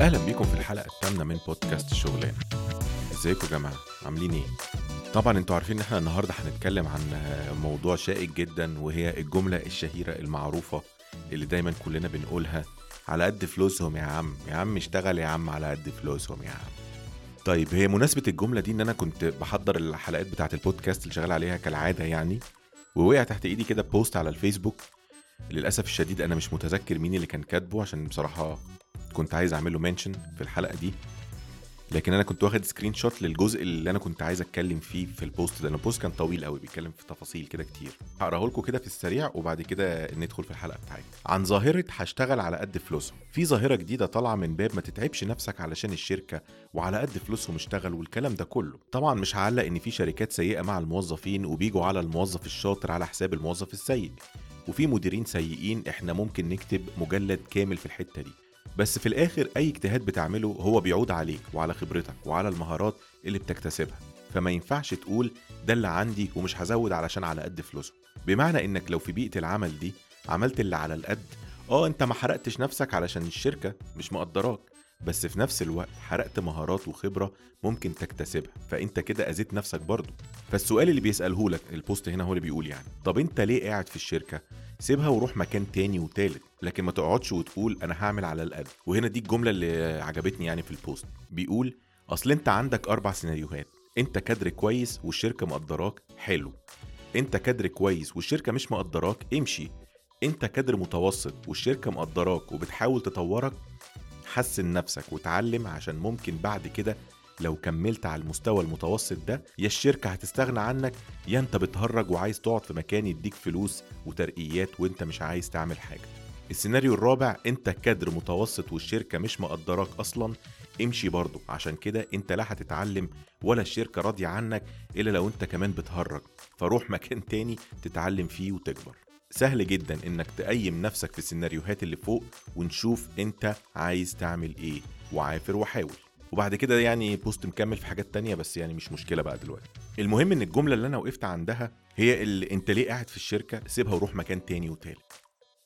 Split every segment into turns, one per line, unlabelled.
أهلا بيكم في الحلقة الثامنة من بودكاست الشغلانه إزيكم يا جماعة؟ عاملين إيه؟ طبعا أنتوا عارفين إن إحنا النهارده هنتكلم عن موضوع شائك جدا وهي الجملة الشهيرة المعروفة اللي دايما كلنا بنقولها. على قد فلوسهم يا عم. يا عم اشتغل يا عم على قد فلوسهم يا عم. طيب هي مناسبة الجملة دي إن أنا كنت بحضر الحلقات بتاعة البودكاست اللي شغال عليها كالعادة يعني ووقع تحت إيدي كده بوست على الفيسبوك. للأسف الشديد أنا مش متذكر مين اللي كان كاتبه عشان بصراحة كنت عايز أعمل له mention في الحلقة دي لكن أنا كنت واخد screenshot للجزء اللي أنا كنت عايز أتكلم فيه في ال post ده. ال post كان طويل قوي بيتكلم في تفاصيل كده كتير. هقراه لكم كده في السريع وبعد كده ندخل في الحلقة بتاعتنا. عن ظاهرة هشتغل على قد فلوسهم. في ظاهرة جديدة طالعة من باب ما تتعبش نفسك علشان الشركة وعلى قد فلوسهم اشتغل والكلام ده كله. طبعا مش هعلق إن في شركات سيئة مع الموظفين وبيجوا على الموظف الشاطر على حساب الموظف السيء. وفي مديرين سيئين إحنا ممكن نكتب مجلد كامل في الحتة دي. بس في الآخر أي اجتهاد بتعمله هو بيعود عليك وعلى خبرتك وعلى المهارات اللي بتكتسبها. فما ينفعش تقول ده اللي عندي ومش هزود علشان على قد فلوسه. بمعنى إنك لو في بيئة العمل دي عملت اللي على القد آه أنت ما حرقتش نفسك علشان الشركة مش مقدراك. بس في نفس الوقت حرقت مهارات وخبرة ممكن تكتسبها فأنت كده أذيت نفسك برضه. فالسؤال اللي بيسأله لك ال post هنا هو اللي بيقول يعني طب أنت ليه قاعد في الشركة؟ سيبها وروح مكان تاني وتالت لكن ما تقعدش وتقول أنا هعمل على القد. وهنا دي الجملة اللي عجبتني يعني في ال post بيقول أصل أنت عندك أربع سيناريوهات. أنت كادر كويس والشركة مقدراك حلو. أنت كادر كويس والشركة مش مقدراك امشي. أنت كادر متوسط والشركة مقدراك وبتحاول تطورك حسن نفسك وتعلم عشان ممكن بعد كده لو كملت على المستوى المتوسط ده يا الشركة هتستغنى عنك يا انت بتهرج وعايز تقعد في مكان يديك فلوس وترقيات وانت مش عايز تعمل حاجة. السيناريو الرابع انت كادر متوسط والشركة مش مقدراك أصلا امشي برضه عشان كده انت لا هتتعلم ولا الشركة راضية عنك إلا لو انت كمان بتهرج. فروح مكان تاني تتعلم فيه وتكبر. سهل جدا إنك تقيم نفسك في السيناريوهات اللي فوق ونشوف أنت عايز تعمل إيه وعافر وحاول. وبعد كده يعني بوست مكمل في حاجات تانية بس يعني مش مشكلة بقى دلوقتي. المهم إن الجملة اللي أنا وقفت عندها هي اللي أنت ليه قاعد في الشركة سيبها وروح مكان تاني وتالت.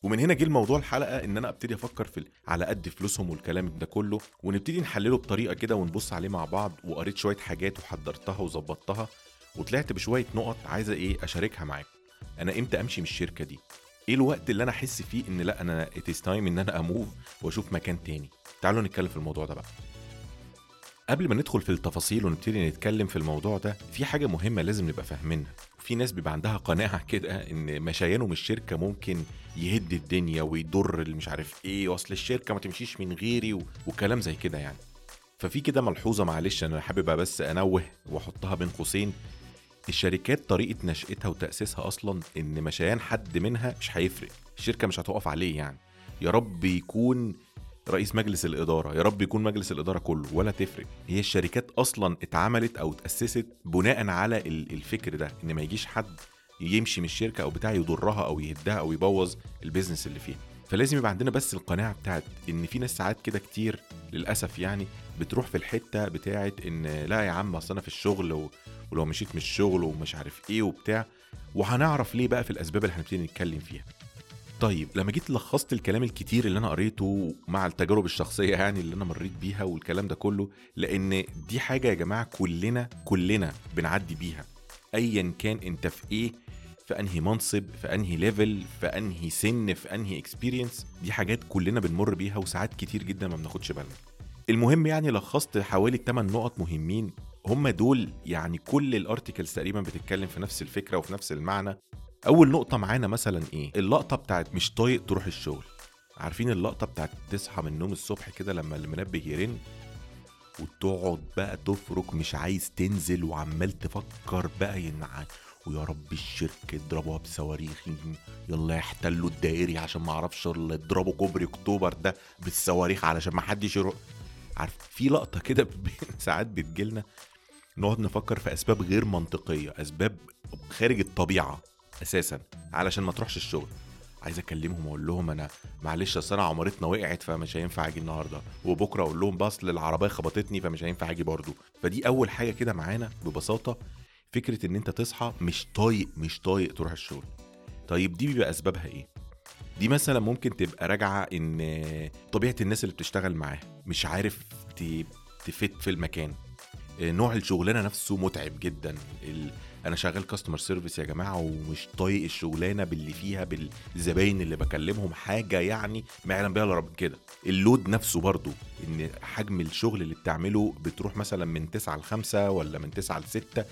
ومن هنا جه الموضوع الحلقة إن أنا أبتدي أفكر في على قد فلوسهم والكلام ده كله ونبتدي نحلله بطريقة كده ونبص عليه مع بعض وقريت شوية حاجات وحضرتها وظبطتها وطلعت بشوية نقط عايزة إيه أشاركها معاكم أنا إمتى أمشي من الشركة دي؟ إيه الوقت اللي أنا أحس فيه إن لأ أنا it's time إن أنا أ move وأشوف مكان تاني؟ تعالوا نتكلم في الموضوع ده بقى. قبل ما ندخل في التفاصيل ونبتدي نتكلم في الموضوع ده في حاجة مهمة لازم نبقى فاهمينها. في ناس بيبقى عندها قناعة كده إن مشيانه من الشركة ممكن يهد الدنيا ويضر اللي مش عارف إيه وأصل الشركة ما تمشيش من غيري و... وكلام زي كده يعني. ففي كده ملحوظة معلش أنا حابب بس أنوه وأحطها بين قوسين. الشركات طريقة نشأتها وتأسيسها أصلا إن مشيان حد منها مش هيفرق. الشركة مش هتقف عليه يعني. يا رب يكون رئيس مجلس الإدارة يا رب يكون مجلس الإدارة كله ولا تفرق. هي الشركات أصلا اتعملت أو اتأسست بناء على الفكر ده إن ما يجيش حد يمشي من الشركة أو بتاع يضرها أو يهدها أو يبوظ البيزنس اللي فيها. فلازم يبقى عندنا بس القناعة بتاعت إن في ناس ساعات كده كتير للأسف يعني بتروح في الحتة بتاعت إن لا يا عم أصل أنا في الشغل و... ولو مشيت من الشغل ومش عارف إيه وبتاع وهنعرف ليه بقى في الأسباب اللي هنبتدي نتكلم فيها. طيب لما جيت لخصت الكلام الكتير اللي أنا قريته مع التجارب الشخصية يعني اللي أنا مريت بيها والكلام ده كله لأن دي حاجة يا جماعة كلنا كلنا بنعدي بيها. ايا كان أنت في إيه في أنهي منصب في أنهي level في أنهي سن في أنهي experience دي حاجات كلنا بنمر بيها وساعات كتير جدا ما بناخدش بالنا. المهم يعني لخصت حوالي 8 نقط مهمين. هم دول يعني كل ال articles تقريبا بتتكلم في نفس الفكرة وفي نفس المعنى. أول نقطة معانا مثلا إيه؟ اللقطة بتاعت مش طايق تروح الشغل. عارفين اللقطة بتاعت تصحى من النوم الصبح كده لما المنبه يرن؟ وتقعد بقى تفرك مش عايز تنزل وعمال تفكر بقى ينعن ويا رب الشركة يضربوها بصواريخ يلا يحتلوا الدائري عشان ما أعرفش يضربوا كوبري أكتوبر ده بالصواريخ علشان ما حدش يروح. عارف في لقطة كده ساعات بتجيلنا نقعد نفكر في أسباب غير منطقية أسباب خارج الطبيعة أساسا علشان ما تروحش الشغل. عايز أكلمهم وأقول لهم أنا معلش أصل أنا عمارتنا وقعت فمش هينفع أجي النهارده. وبكرة أقول لهم بس العربيه خبطتني فمش هينفع أجي برضه. فدي أول حاجة كده معانا ببساطة فكرة إن أنت تصحى مش طايق مش طايق تروح الشغل. طيب دي بيبقى أسبابها إيه؟ دي مثلا ممكن تبقى راجعة إن طبيعة الناس اللي بتشتغل معاها مش عارف ت fit في المكان. نوع الشغلانة نفسه متعب جدا. ال... أنا شغال customer service يا جماعة ومش طايق الشغلانة باللي فيها بالزباين اللي بكلمهم حاجة يعني ما يعلم بيها إلا رب كده. ال load نفسه برضو إن حجم الشغل اللي بتعمله بتروح مثلا من 9 ل 5 ولا من 9 ل 6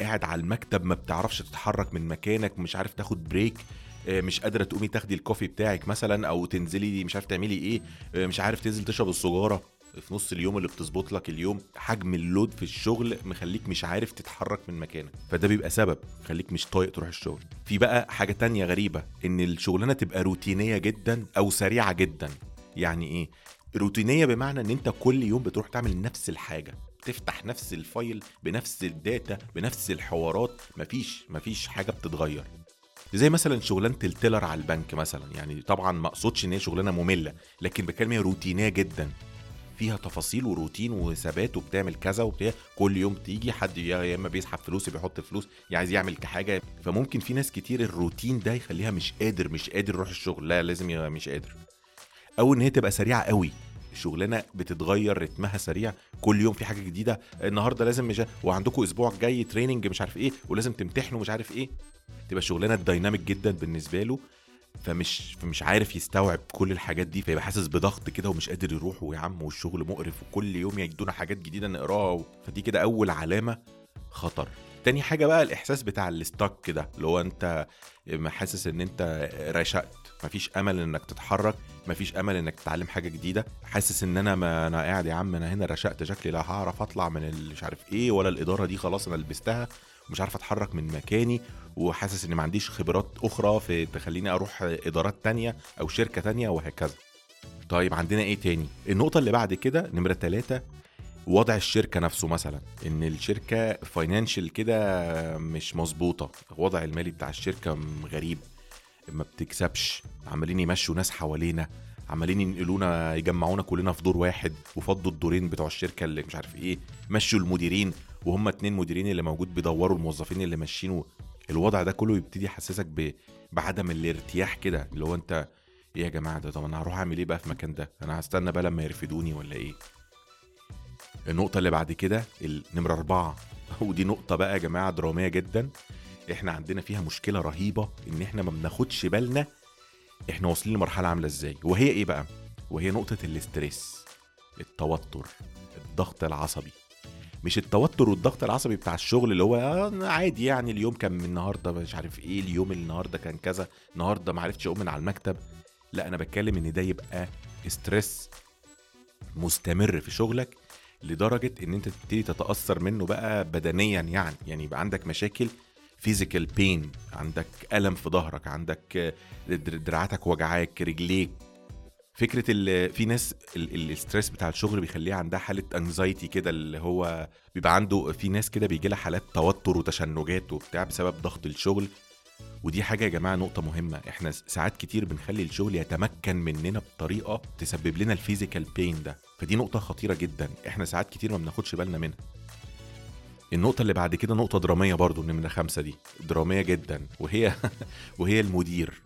قاعد على المكتب ما بتعرفش تتحرك من مكانك مش عارف تاخد بريك آه، مش قادرة تقومي تاخدي الكوفي بتاعك مثلا أو تنزلي مش عارف تعملي إيه آه، مش عارف تنزل تشرب السجاره في نص اليوم اللي بتظبط لك اليوم. حجم اللود في الشغل مخليك مش عارف تتحرك من مكانك. فده بيبقى سبب خليك مش طايق تروح الشغل. في بقى حاجة تانية غريبة إن الشغلانة تبقى روتينية جدا أو سريعة جدا. يعني إيه؟ روتينية بمعنى إن أنت كل يوم بتروح تعمل نفس الحاجة. تفتح نفس ال file بنفس ال data بنفس الحوارات. مفيش مفيش حاجة بتتغير. زي مثلا شغلانة ال teller على البنك مثلا يعني طبعا ما أقصدش إن هي شغلانة مملة لكن بتكلم هي روتينية جدا. فيها تفاصيل وروتين وثبات وبتعمل كذا وبتاع كل يوم تيجي حد يا إما بيسحب فلوس بيحط فلوس عايز يعمل حاجة فممكن في ناس كتير الروتين ده يخليها مش قادر مش قادر يروح الشغل لا لازم مش قادر. أو إن هي تبقى سريعة قوي. الشغلانه بتتغير رتمها سريع كل يوم في حاجة جديدة النهارده لازم مش وعندكم أسبوع جاي training مش عارف إيه ولازم تمتحنوا مش عارف إيه. تبقى شغلانه dynamic جدا بالنسبة له فمش فمش عارف يستوعب كل الحاجات دي فيبقى حاسس بضغط كده ومش قادر يروح ويا عم والشغل مقرف وكل يوم يدونا حاجات جديدة نقراها فدي كده أول علامة خطر. تاني حاجة بقى الإحساس بتاع ال stuck كده اللي هو أنت حاسس إن أنت رشقت مفيش أمل إنك تتحرك مفيش أمل إنك تتعلم حاجة جديدة حاسس إن أنا ما أنا قاعد يا عم أنا هنا رشقت شكلي لا هعرف أطلع من مش عارف إيه ولا الإدارة دي خلاص أنا لبستها ومش عارف أتحرك من مكاني وحاسس ان ما عنديش خبرات أخرى في تخليني أروح إدارات تانية أو شركة تانية وهكذا. طيب عندنا إيه تاني؟ النقطة اللي بعد كده نمرة ثلاثة وضع الشركة نفسه مثلا إن الشركة فاينانشال كده مش مظبوطة الوضع المالي بتاع الشركة غريب ما بتكسبش عمالين يمشوا ناس حوالينا عمالين ينقلونا يجمعونا كلنا في دور واحد وفضوا الدورين بتوع الشركة اللي مش عارف إيه مشوا المديرين وهم اتنين مديرين اللي موجود بيدوروا الموظفين اللي ماشيين الوضع ده كله يبتدي يحسسك ب... بعدم الارتياح كده اللي هو أنت إيه يا جماعة ده؟ طب أنا هروح أعمل إيه بقى في المكان ده؟ أنا هستنى بقى لما يرفدوني ولا إيه؟ النقطة اللي بعد كده النمره أربعة. ودي نقطة بقى يا جماعة درامية جدا. إحنا عندنا فيها مشكلة رهيبة إن إحنا ما بناخدش بالنا إحنا واصلين لمرحلة عاملة إزاي. وهي إيه بقى؟ وهي نقطة ال stress التوتر الضغط العصبي. مش التوتر والضغط العصبي بتاع الشغل اللي هو آه عادي يعني اليوم كان من النهارده مش عارف إيه اليوم النهارده كان كذا النهارده ما عرفتش أقوم من على المكتب. لا أنا بتكلم إن ده يبقى stress مستمر في شغلك. لدرجة إن أنت تبتدي تتأثر منه بقى بدنيا يعني. يعني يبقى عندك مشاكل physical pain عندك ألم في ظهرك عندك آه، در- دراعاتك وجعاك رجليك. فكرة ال- في ناس ال- ال- ال stress بتاع الشغل بيخليها عندها حالة anxiety كده اللي هو بيبقى عنده في ناس كده بيجي لها حالات توتر وتشنجات وبتاع بسبب ضغط الشغل. ودي حاجة يا جماعة نقطة مهمة. إحنا ساعات كتير بنخلي الشغل يتمكن مننا بطريقة تسبب لنا ال physical pain ده. فدي نقطة خطيرة جدا. إحنا ساعات كتير ما بناخدش بالنا منها. النقطة اللي بعد كده نقطة درامية برضو من خمسة دي. درامية جدا. وهي وهي المدير.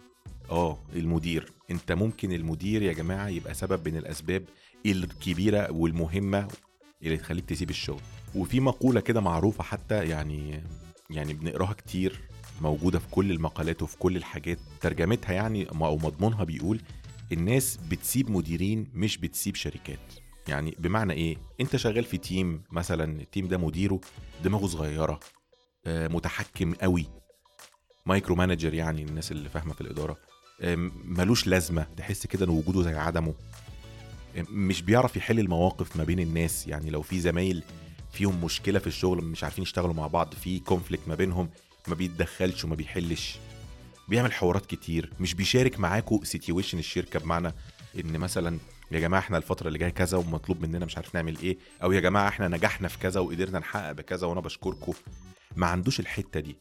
آه المدير. أنت ممكن المدير يا جماعة يبقى سبب من الأسباب الكبيرة والمهمة اللي تخليك تسيب الشغل. وفي مقولة كده معروفة حتى يعني يعني بنقراها كتير موجودة في كل المقالات وفي كل الحاجات. ترجمتها يعني أو مضمونها بيقول الناس بتسيب مديرين مش بتسيب شركات. يعني بمعنى إيه؟ أنت شغال في team مثلا ال team ده مديره دماغه صغيرة آه، متحكم قوي micro manager يعني الناس اللي فاهمة في الإدارة آم، ملوش لازمة تحس كده إن وجوده زي عدمه آم، مش بيعرف يحل المواقف ما بين الناس يعني لو في زمايل فيهم مشكلة في الشغل مش عارفين يشتغلوا مع بعض في conflict ما بينهم ما بيتدخلش وما بيحلش بيعمل حوارات كتير مش بيشارك معاكوا situation الشركة بمعنى إن مثلا يا جماعة إحنا الفترة اللي جاية كذا ومطلوب مننا مش عارف نعمل إيه أو يا جماعة إحنا نجحنا في كذا وقدرنا نحقق بكذا وأنا بشكركم. ما عندوش الحتة دي.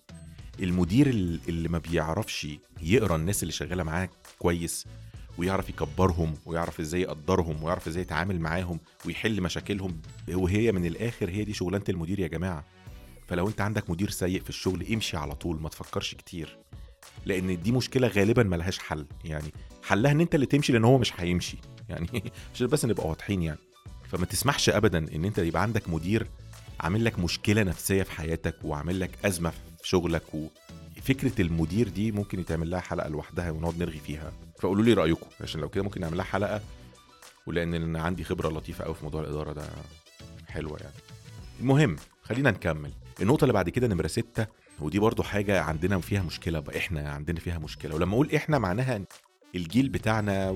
المدير ال- اللي ما بيعرفش يقرأ الناس اللي شغالة معاه كويس ويعرف يكبرهم ويعرف إزاي يقدرهم ويعرف إزاي يتعامل معاهم ويحل مشاكلهم وهي من الآخر هي دي شغلانة المدير يا جماعة. فلو انت عندك مدير سيء في الشغل امشي على طول ما تفكرش كتير. لأن دي مشكله غالبا ملهاش حل. يعني حلها ان انت اللي تمشي لأن هو مش هيمشي. يعني عشان بس نبقى واضحين يعني. فما تسمحش ابدا ان انت يبقى عندك مدير عامل لك مشكله نفسيه في حياتك وعامل لك ازمه في شغلك وفكره المدير دي ممكن يتعمل لها حلقه لوحدها ونقعد نرغي فيها. فقولوا لي رأيكم عشان لو كده ممكن نعمل لها حلقة. ولأن أنا عندي خبرة لطيفة قوي في موضوع الإدارة ده. حلوة يعني. المهم خلينا نكمل. النقطة اللي بعد كده نمرة ستة. ودي برضو حاجة عندنا فيها مشكلة بقى إحنا عندنا فيها مشكلة. ولما أقول إحنا معناها الجيل بتاعنا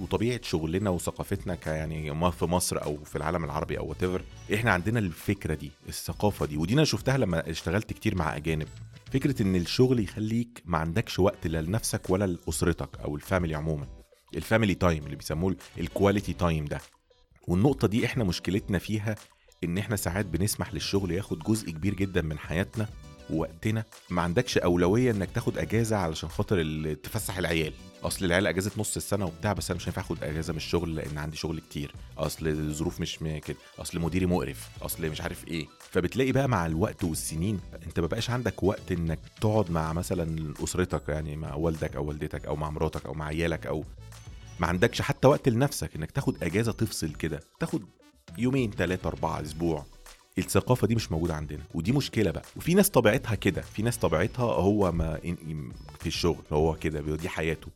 وطبيعة شغلنا وثقافتنا يعني في مصر أو في العالم العربي أو what إحنا عندنا الفكرة دي الثقافة دي. ودي أنا شفتها لما اشتغلت كتير مع أجانب. فكرة إن الشغل يخليك ما عندكش وقت لا لنفسك ولا لأسرتك أو ال family عموما. ال family time اللي بيسموه ال quality time ده. والنقطة دي إحنا مشكلتنا فيها إن إحنا ساعات بنسمح للشغل ياخد جزء كبير جدا من حياتنا ووقتنا ما عندكش أولوية إنك تاخد أجازة علشان خاطر تفسح العيال. أصل العيال أجازة نص السنة وبتاع بس أنا مش هينفع آخد أجازة من الشغل لأن عندي شغل كتير. أصل الظروف مش كده أصل مديري مقرف أصل مش عارف إيه. فبتلاقي بقى مع الوقت والسنين أنت ما بقاش عندك وقت إنك تقعد مع مثلا أسرتك يعني مع والدك أو والدتك أو مع مراتك أو مع عيالك أو ما عندكش حتى وقت لنفسك إنك تاخد أجازة تفصل كده. تاخد يومين ثلاثة أربعة أسبوع. الثقافة دي مش موجودة عندنا ودي مشكلة بقى. وفي ناس طبيعتها كده في ناس طبيعتها هو ما في الشغل هو كده دي حياته.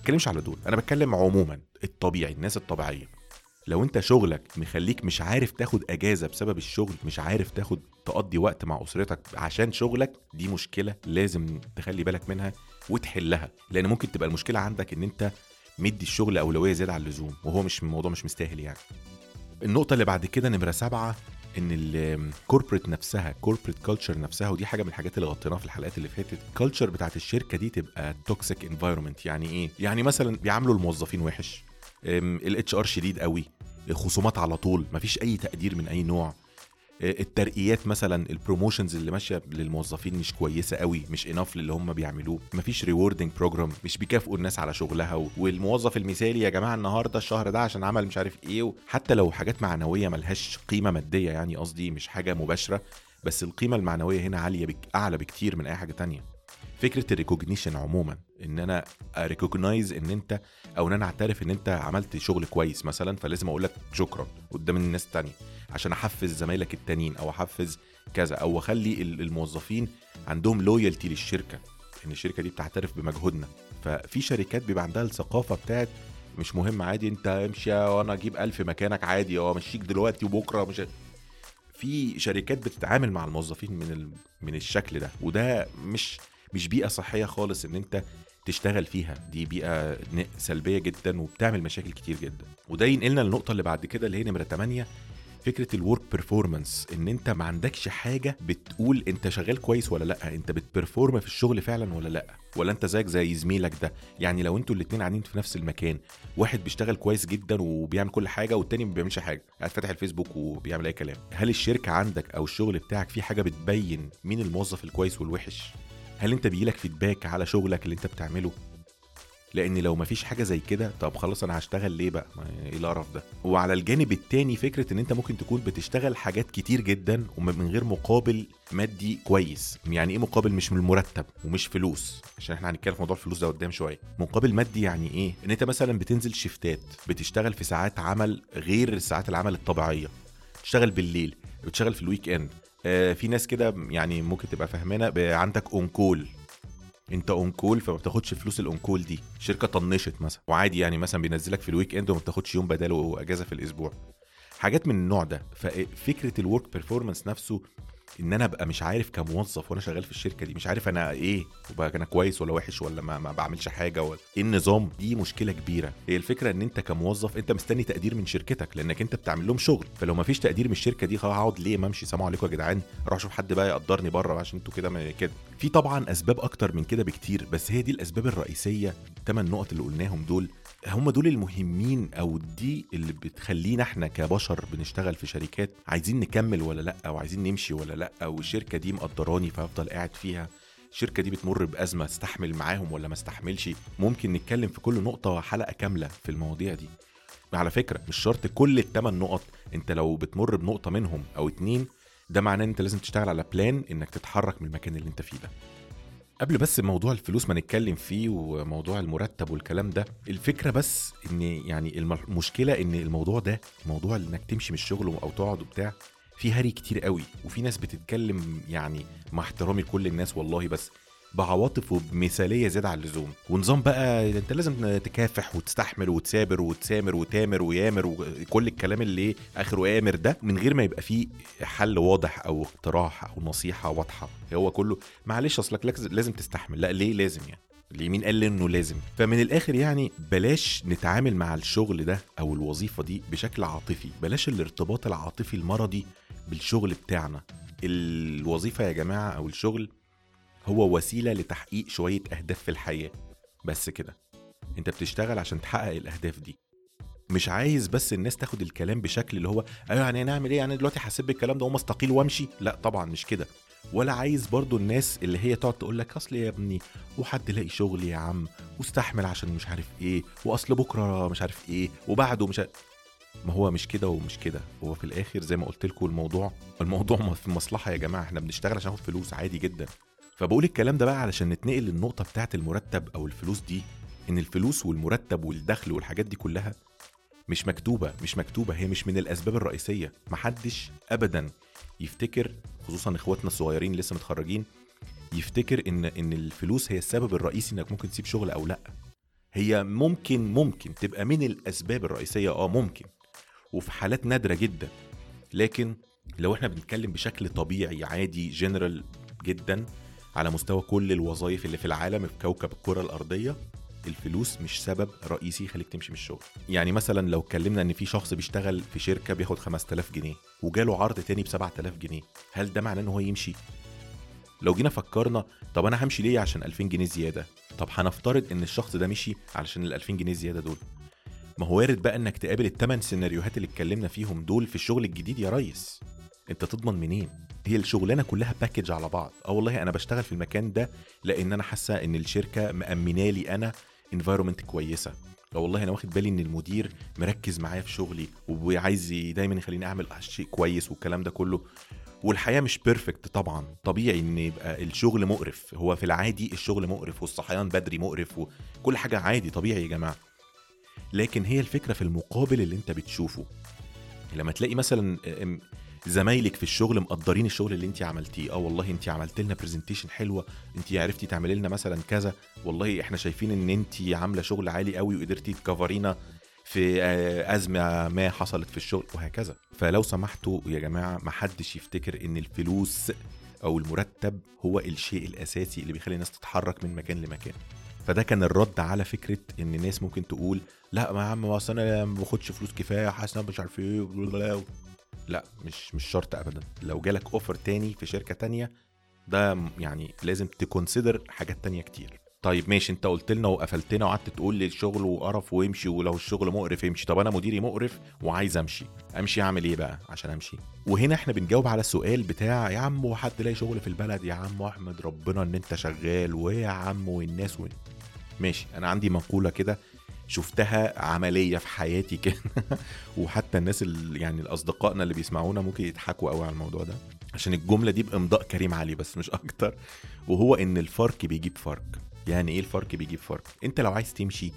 بتكلمش على دول أنا بتكلم عموما الطبيعي الناس الطبيعية. لو أنت شغلك مخليك مش عارف تاخد أجازة بسبب الشغل مش عارف تاخد تقضي وقت مع أسرتك عشان شغلك دي مشكلة لازم تخلي بالك منها وتحلها. لأن ممكن تبقى المشكلة عندك إن أنت مدي الشغل أولوية زيادة عن اللزوم وهو مش الموضوع مش مستاهل يعني. النقطة اللي بعد كده نمرة سبعة إن ال corporate نفسها corporate culture نفسها ودي حاجة من الحاجات اللي غطيناها في الحلقات اللي فاتت ال culture بتاعت الشركة دي تبقى toxic environment يعني إيه؟ يعني مثلا بيعاملوا الموظفين وحش ال HR شديد قوي خصومات على طول مفيش أي تقدير من أي نوع. الترقيات مثلا ال promotions اللي ماشية للموظفين مش كويسة قوي مش enough للي هم بيعملوه مفيش rewarding program مش بيكافئوا الناس على شغلها والموظف المثالي يا جماعة النهارده الشهر ده عشان عمل مش عارف إيه حتى لو حاجات معنوية ملهاش قيمة مادية يعني قصدي مش حاجة مباشرة بس القيمة المعنوية هنا عالية بك أعلى بكتير من أي حاجة تانية. فكرة ال recognition عموما إن أنا ا recognize إن أنت أو إن أنا أعترف إن أنت عملت شغل كويس مثلا فلازم أقول لك شكرا قدام الناس التانية. عشان أحفز زمايلك التانيين أو أحفز كذا أو أخلي الموظفين عندهم loyalty للشركة. إن الشركة دي بتعترف بمجهودنا. ففي شركات بيبقى عندها الثقافة بتاعت مش مهم عادي أنت امشي وأنا أجيب ألف مكانك عادي أو امشيك دلوقتي وبكرة مش في شركات بتتعامل مع الموظفين من ال... من الشكل ده. وده مش مش بيئة صحية خالص إن أنت تشتغل فيها. دي بيئة سلبية جدا وبتعمل مشاكل كتير جدا. وده ينقلنا للنقطة اللي بعد كده اللي هي نمرة 8 فكرة ال work performance إن أنت ما عندكش حاجة بتقول أنت شغال كويس ولا لأ أنت بت perform في الشغل فعلا ولا لأ؟ ولا أنت زيك زي زميلك ده؟ يعني لو أنتوا الاثنين قاعدين في نفس المكان واحد بيشتغل كويس جدا وبيعمل كل حاجة والتاني ما بيعملش حاجة قاعد فاتح الفيسبوك وبيعمل أي كلام هل الشركة عندك أو الشغل بتاعك فيه حاجة بتبين مين الموظف الكويس والوحش؟ هل أنت بيجيلك فيدباك على شغلك اللي أنت بتعمله؟ لأن لو مفيش حاجة زي كده طب خلاص أنا هشتغل ليه بقى؟ إيه القرف ده؟ وعلى الجانب التاني فكرة إن أنت ممكن تكون بتشتغل حاجات كتير جدا ومن غير مقابل مادي كويس. يعني إيه مقابل؟ مش من المرتب ومش فلوس. عشان إحنا هنتكلم في موضوع الفلوس ده قدام شوية. مقابل مادي يعني إيه؟ إن أنت مثلا بتنزل شيفتات بتشتغل في ساعات عمل غير ساعات العمل الطبيعية. تشتغل بالليل بتشتغل في ال weekend. آه في ناس كده يعني ممكن تبقى فاهمانه عندك on call انت on call فما بتاخدش فلوس ال on call دي. شركة طنشت مثلا. وعادي يعني مثلا بينزلك في ال weekend وما بتاخدش يوم بداله أجازة في الأسبوع. حاجات من النوع ده. ففكرة ال work performance نفسه إن أنا أبقى مش عارف كموظف وأنا شغال في الشركة دي مش عارف أنا إيه وبقى أنا كويس ولا وحش ولا ما, ما بعملش حاجة ولا إيه النظام؟ دي مشكلة كبيرة. هي الفكرة إن أنت كموظف أنت مستني تقدير من شركتك لأنك أنت بتعمل لهم شغل. فلو ما فيش تقدير من الشركة دي هقعد ليه؟ ما أمشي. سلام عليكم يا جدعان. أروح أشوف حد بقى يقدرني بره عشان أنتوا كده كده. في طبعا أسباب أكتر من كده بكتير بس هي دي الأسباب الرئيسية الثمان نقط اللي قلناهم دول. هم دول المهمين أو دي اللي بتخلينا إحنا كبشر بنشتغل في شركات عايزين نكمل ولا لأ أو عايزين نمشي ولا لا أو الشركة دي مقدراني فأفضل قاعد فيها. الشركة دي بتمر بأزمة استحمل معاهم ولا ما استحملش ممكن نتكلم في كل نقطة حلقه كاملة في المواضيع دي. على فكرة مش شرط كل الثمان نقط أنت لو بتمر بنقطة منهم أو اتنين ده معناه إن أنت لازم تشتغل على بلان إنك تتحرك من المكان اللي أنت فيه ده. قبل بس موضوع الفلوس ما نتكلم فيه وموضوع المرتب والكلام ده الفكرة بس إن يعني الم- المشكلة إن الموضوع ده موضوع إنك تمشي من الشغل أو تقعد وبتاع في هري كتير قوي وفي ناس بتتكلم يعني مع احترامي لكل الناس والله بس بعواطف وبمثالية زيادة عن اللزوم. ونظام بقى انت لازم تكافح وتستحمل وتسابر وتسامر وتامر ويامر وكل الكلام اللي آخره آمر ده من غير ما يبقى فيه حل واضح أو اقتراح أو نصيحة واضحة. هو كله معلش اصلك لك- لازم تستحمل. لا ليه لازم يعني؟ ليه؟ مين قال إنه لازم؟ فمن الآخر يعني بلاش نتعامل مع الشغل ده أو الوظيفة دي بشكل عاطفي. بلاش الارتباط العاطفي المرضي بالشغل بتاعنا. الوظيفة يا جماعة أو الشغل هو وسيلة لتحقيق شوية أهداف في الحياة. بس كده. أنت بتشتغل عشان تحقق الأهداف دي. مش عايز بس الناس تاخد الكلام بشكل اللي هو أيوه يعني نعمل إيه؟ يعني دلوقتي حاسب بالكلام ده وما أستقيل وأمشي؟ لأ طبعا مش كده. ولا عايز برضو الناس اللي هي تقعد تقول لك أصل يا ابني وحد لاقي شغل يا عم واستحمل عشان مش عارف إيه وأصل بكرة مش عارف إيه وبعده مش عارف ما هو مش كده ومش كده. هو في الآخر زي ما قلت لكم الموضوع الموضوع في مصلحة يا جماعة. إحنا بنشتغل عشان ناخد فلوس عادي جدا. فبقول الكلام ده بقى علشان نتنقل للنقطة بتاعت المرتب أو الفلوس دي إن الفلوس والمرتب والدخل والحاجات دي كلها مش مكتوبة مش مكتوبة. هي مش من الأسباب الرئيسية. محدش ابدا يفتكر خصوصا إخواتنا الصغيرين لسه متخرجين يفتكر إن إن الفلوس هي السبب الرئيسي إنك ممكن تسيب شغل أو لأ. هي ممكن ممكن تبقى من الأسباب الرئيسية. آه ممكن. وفي حالات نادرة جدا. لكن لو إحنا بنتكلم بشكل طبيعي عادي جنرال جدا على مستوى كل الوظائف اللي في العالم في كوكب الكرة الأرضية الفلوس مش سبب رئيسي يخليك تمشي من الشغل. يعني مثلا لو اتكلمنا إن في شخص بيشتغل في شركة بياخد 5000 جنيه وجاله عرض تاني ب 7000 جنيه هل ده معناه إن هو يمشي؟ لو جينا فكرنا طب أنا همشي ليه عشان 2000 جنيه زيادة؟ طب هنفترض إن الشخص ده مشي علشان ال 2000 جنيه زيادة دول. ما هو وارد بقى إنك تقابل الثمان سيناريوهات اللي اتكلمنا فيهم دول في الشغل الجديد يا ريس. أنت تضمن منين؟ هي الشغلانة كلها package على بعض. آه والله أنا بشتغل في المكان ده لأن أنا حاسة إن الشركة مأمنة لي أنا environment كويسة. آه والله أنا واخد بالي إن المدير مركز معايا في شغلي وعايز دايما يخليني أعمل شيء كويس والكلام ده كله. والحياة مش perfect طبعا. طبيعي إن يبقى الشغل مقرف. هو في العادي الشغل مقرف والصحيان بدري مقرف وكل حاجة عادي طبيعي يا جماعة. لكن هي الفكرة في المقابل اللي انت بتشوفه. لما تلاقي مثلا ام- زمايلك في الشغل مقدرين الشغل اللي انت عملتيه. آه والله انت عملت لنا presentation حلوة انت عرفتي تعملي لنا مثلا كذا. والله إحنا شايفين ان انت عاملة شغل عالي قوي وقدرتي ت cover ينا في آه، أزمة ما حصلت في الشغل وهكذا. فلو سمحتوا يا جماعة ما حدش يفتكر إن الفلوس أو المرتب هو الشيء الأساسي اللي بيخلي الناس تتحرك من مكان لمكان. فده كان الرد على فكرة إن الناس ممكن تقول لا ما يا عم أصل أنا ما باخدش فلوس كفاية حاسس إن أنا مش عارف إيه لا مش مش شرط ابدا. لو جالك اوفر تاني في شركة تانية ده يعني لازم تكونسيدر حاجات تانية كتير. طيب ماشي أنت قلت لنا وقفلتنا وقعدت تقول لي الشغل وقرف وامشي ولو الشغل مقرف امشي. طب أنا مديري مقرف وعايز أمشي. أمشي أعمل إيه بقى عشان أمشي؟ وهنا إحنا بنجاوب على السؤال بتاع يا عم وحد لاقي شغل في البلد؟ يا عم أحمد ربنا إن أنت شغال ويا عم والناس وين ماشي أنا عندي مقولة كده شفتها عملية في حياتي كده وحتى الناس اللي يعني الأصدقائنا اللي بيسمعونا ممكن يضحكوا قوي على الموضوع ده عشان الجملة دي بإمضاء كريم علي بس مش أكتر وهو إن الفرق بيجيب فرق. يعني إيه الفرق بيجيب فرق؟ أنت لو عايز تمشي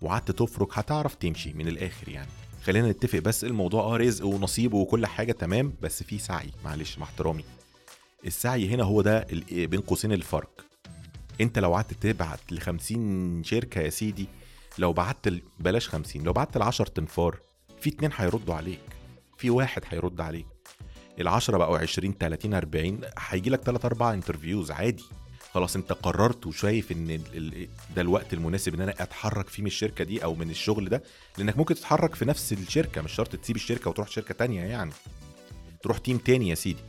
وقعدت تفرك هتعرف تمشي من الآخر يعني. خلينا نتفق بس الموضوع آه رزق ونصيب وكل حاجة تمام بس في سعي معلش مع احترامي. السعي هنا هو ده بين قوسين الفرق. انت لو قعدت تبعت ل 50 شركة يا سيدي لو بعت بلاش 50 لو بعت ل 10 تنفار في اتنين هيردوا عليك في واحد هيرد عليك. العشرة بقوا 20 30 40 هيجي لك 3 4 interviews عادي. خلاص انت قررت وشايف ان ال- ال- ده الوقت المناسب ان أنا اتحرك فيه من الشركة دي أو من الشغل ده لانك ممكن تتحرك في نفس الشركة مش شرط تسيب الشركة وتروح شركة تانية يعني. تروح team تاني يا سيدي.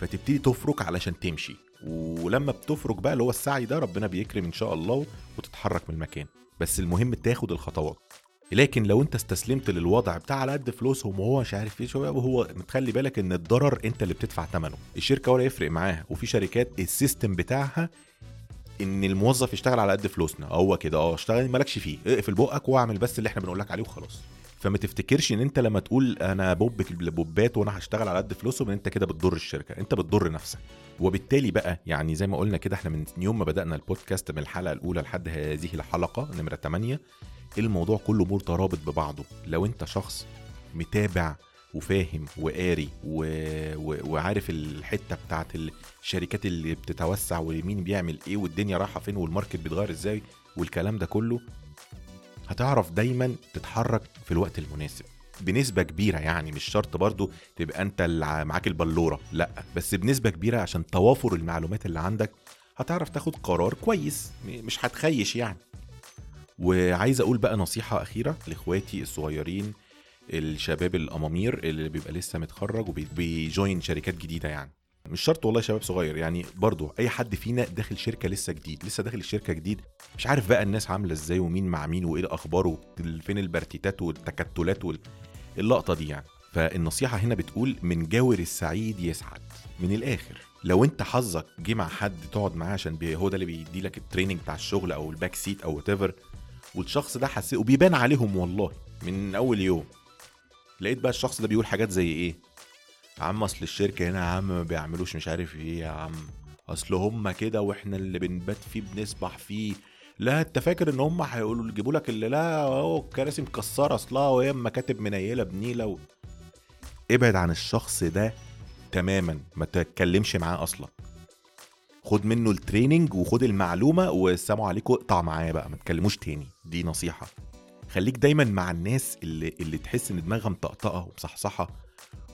فتبتدي تفرك علشان تمشي. ولما بتفرك بقى اللي هو السعي ده ربنا بيكرم إن شاء الله وتتحرك من المكان. بس المهم تاخد الخطوات. لكن لو أنت استسلمت للوضع بتاع على قد فلوسهم وهو مش عارف إيه شوية وهو متخلي بالك إن الضرر أنت اللي بتدفع ثمنه الشركة ولا يفرق معاها. وفي شركات ال system بتاعها إن الموظف يشتغل على قد فلوسنا. هو كده آه اشتغل مالكش فيه. اقفل بقك واعمل بس اللي إحنا بنقول لك عليه وخلاص. فما تفتكرش ان انت لما تقول أنا بوب البوبات وأنا هشتغل على قد فلوسهم ان انت كده بتضر الشركة انت بتضر نفسك. وبالتالي بقى يعني زي ما قلنا كده إحنا من يوم ما بدأنا البودكاست من الحلقة الأولى لحد هذه الحلقة نمرة 8 الموضوع كله مترابط ببعضه. لو انت شخص متابع وفاهم وقاري و... و... وعارف الحتة بتاعت الشركات اللي بتتوسع ومين بيعمل إيه والدنيا رايحة فين والماركت بيتغير إزاي والكلام ده كله هتعرف دايما تتحرك في الوقت المناسب. بنسبة كبيرة يعني مش شرط برضو تبقى أنت اللي معاك البلورة لأ. بس بنسبة كبيرة عشان توافر المعلومات اللي عندك هتعرف تاخد قرار كويس مش هتخيش يعني. وعايز أقول بقى نصيحة أخيرة لإخواتي الصغيرين الشباب الأمامير اللي بيبقى لسه متخرج وبيجوين شركات جديدة يعني. مش شرط والله شباب صغير يعني برضو أي حد فينا داخل شركة لسه جديد لسه داخل الشركة جديد مش عارف بقى الناس عاملة إزاي ومين مع مين وإيه الأخبار وفين البرتيتات والتكتلات واللقطه دي يعني. فالنصيحة هنا بتقول من جاور السعيد يسعد من الآخر. لو أنت حظك جه مع حد تقعد معاه عشان هو ده اللي بيدي لك ال training بتاع الشغل أو ال back seat أو what والشخص ده حسيت وبيبان عليهم والله من أول يوم. لقيت بقى الشخص ده بيقول حاجات زي إيه؟ عم أصل الشركة هنا يا عم ما بيعملوش مش عارف إيه يا عم أصل هم كده وإحنا اللي بنبات فيه بنسبح فيه. لا أنت فاكر إن هم هيقولوا يجيبوا لك اللي لا أهو الكراسي مكسرة أصلها وهي مكاتب منيلة بنيلة و... ابعد عن الشخص ده تماما ما تتكلمش معاه أصلا. خد منه ال training وخد المعلومة والسلام عليكم اقطع معاه بقى ما تكلموش تاني. دي نصيحة. خليك دايما مع الناس اللي اللي تحس إن دماغها مطقطقه ومصحصحة.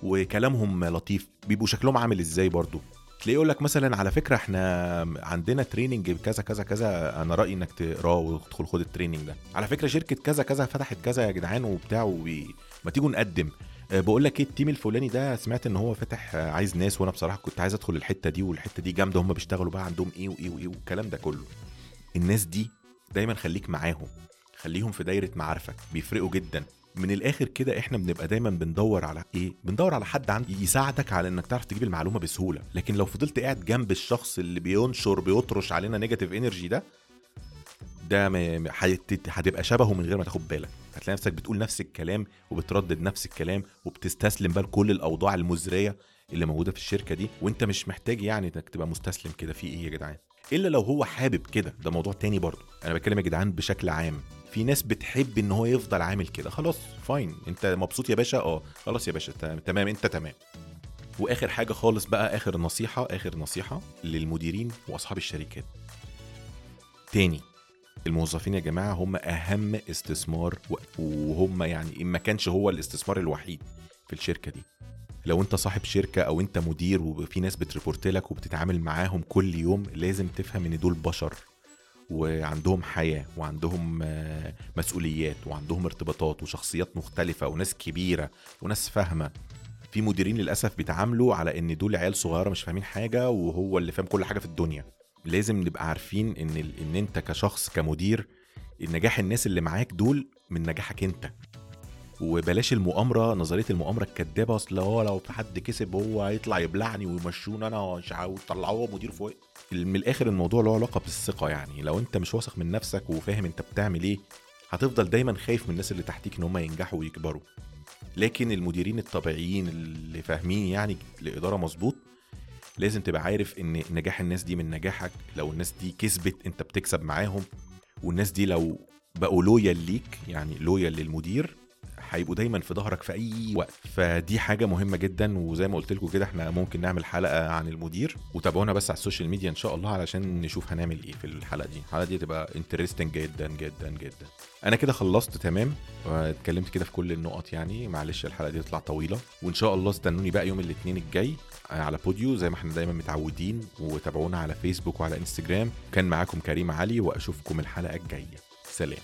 وكلامهم لطيف. بيبقوا شكلهم عامل إزاي برضو؟ تلاقيه يقول لك مثلا على فكرة إحنا عندنا training كذا كذا كذا أنا رأيي إنك تقراه وتدخل خد ال training ده. على فكرة شركة كذا كذا فتحت كذا يا جدعان وبتاع وبي... ما تيجوا نقدم. أه، بقول لك إيه ال team الفلاني ده سمعت إن هو فتح أه، عايز ناس وأنا بصراحة كنت عايز أدخل الحتة دي والحتة دي جامدة هم بيشتغلوا بقى عندهم إيه وإيه وإيه والكلام ده كله. الناس دي دايما خليك معاهم خليهم في دايرة معارفك بيفرقوا جدا. من الآخر كده إحنا بنبقى دايما بندور على إيه؟ بندور على حد عند يساعدك على إنك تعرف تجيب المعلومة بسهولة. لكن لو فضلت قاعد جنب الشخص اللي بينشر بيطرش علينا negative energy ده ده هتبقى شبهه من غير ما تاخد بالك. هتلاقي نفسك بتقول نفس الكلام وبتردد نفس الكلام وبتستسلم بقى لكل الأوضاع المزرية اللي موجودة في الشركة دي. وأنت مش محتاج يعني إنك تبقى مستسلم كده في إيه يا جدعان؟ إلا لو هو حابب كده. ده موضوع تاني برضه. أنا بتكلم يا جدعان بشكل عام. في ناس بتحب إن هو يفضل عامل كده. خلاص فاين أنت مبسوط يا باشا؟ آه. خلاص يا باشا تمام أنت تمام. وآخر حاجة خالص بقى آخر نصيحة آخر نصيحة للمديرين وأصحاب الشركات. تاني الموظفين يا جماعة هم أهم استثمار وهم يعني إن ما كانش هو الاستثمار الوحيد في الشركة دي. لو أنت صاحب شركة أو أنت مدير وفي ناس بتريبورت لك وبتتعامل معاهم كل يوم لازم تفهم إن دول بشر. وعندهم حياة وعندهم آه، مسؤوليات وعندهم ارتباطات وشخصيات مختلفة وناس كبيرة وناس فاهمة. في مديرين للأسف بيتعاملوا على إن دول عيال صغيرة مش فاهمين حاجة وهو اللي فاهم كل حاجة في الدنيا. لازم نبقى عارفين إن إن أنت كشخص كمدير النجاح الناس اللي معاك دول من نجاحك أنت. وبلاش المؤامرة نظرية المؤامرة الكدابة أصل هو لو في حد كسب هو هيطلع يبلعني ويمشوني أنا ويطلعوه مدير فوق. من الآخر الموضوع له علاقة بالثقة يعني. لو أنت مش واثق من نفسك وفاهم أنت بتعمل إيه هتفضل دايما خايف من الناس اللي تحتيك إن هم ينجحوا ويكبروا. لكن المديرين الطبيعيين اللي فاهمين يعني الاداره مظبوط لازم تبقى عارف إن نجاح الناس دي من نجاحك. لو الناس دي كسبت أنت بتكسب معاهم. والناس دي لو بقوا loyal ليك يعني loyal للمدير هيبقوا دايما في ظهرك في أي وقت. فدي حاجة مهمة جدا وزي ما قلت لكم كده إحنا ممكن نعمل حلقة عن المدير. وتابعونا بس على ال social media إن شاء الله علشان نشوف هنعمل إيه في الحلقة دي. الحلقة دي تبقى interesting جدا جدا جدا. أنا كده خلصت تمام؟ اتكلمت كده في كل النقط يعني. معلش الحلقة دي تطلع طويلة. وإن شاء الله استنوني بقى يوم الاثنين الجاي على بوديو. زي ما إحنا دايما متعودين. وتابعونا على فيسبوك وعلى إنستجرام. كان معاكم كريم علي وأشوفكم الحلقة الجاية. سلام.